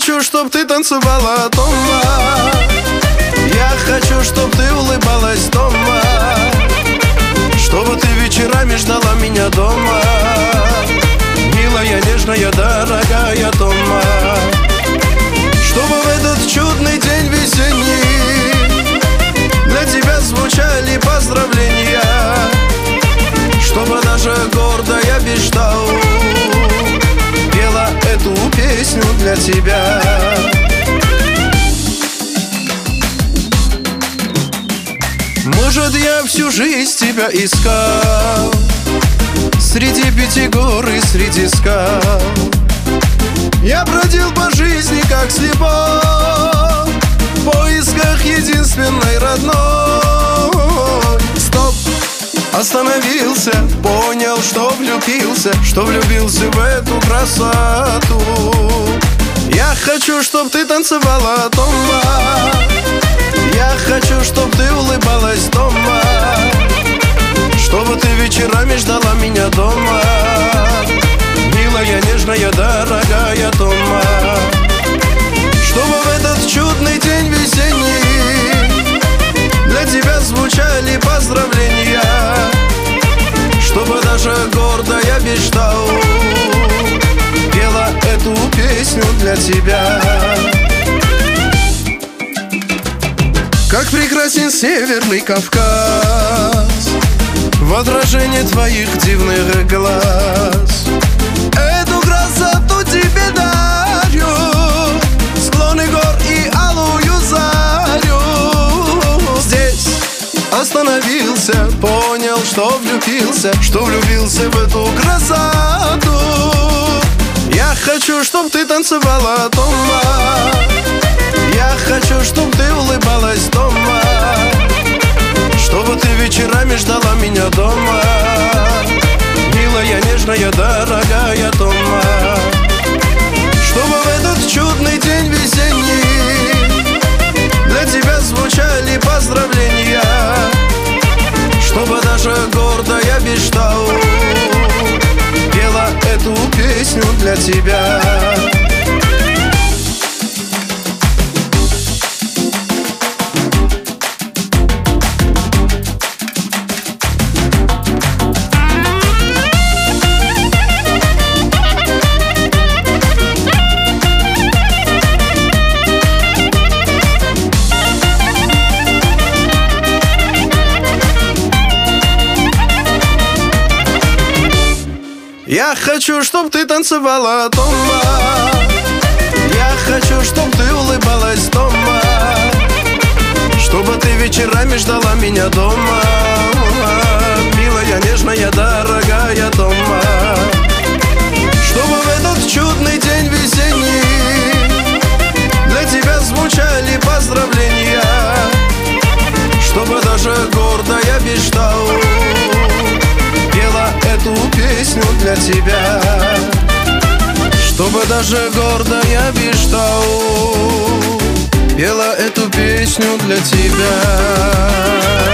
чтоб ты танцевала дома. Я хочу, чтоб ты улыбалась дома. Чтобы ты вечерами ждала меня дома. Милая, нежная, дорогая дома тебя. Может, я всю жизнь тебя искал? Среди пяти гор и среди скал. Я бродил по жизни, как слепой В поисках единственной родной. Стоп! Остановился, понял, что влюбился Что влюбился в эту красоту Я хочу, чтоб ты танцевала дома. Я хочу, чтоб ты улыбалась дома. Чтобы ты вечерами ждала меня дома. Милая, нежная, дорогая дома. Чтобы в этот чудный день весенний Для тебя звучали поздравления. Чтобы даже гордая мечтал для тебя. Как прекрасен северный Кавказ В отражении твоих дивных глаз. Эту красоту тебе дарю Склоны гор и алую зарю. Здесь остановился Понял, что влюбился Что влюбился в эту красоту хочу, чтоб ты танцевала дома Я хочу, чтоб ты улыбалась дома Чтобы ты вечерами ждала меня дома. Милая, нежная, дорогая дома Чтобы в этот чудный день весенний Для тебя звучали поздравления. Чтобы даже гордая мечтал для тебя Я хочу, чтоб ты танцевала дома Я хочу, чтоб ты улыбалась дома Чтобы ты вечерами ждала меня дома тебя Чтобы даже гордая мечтал Пела эту песню для тебя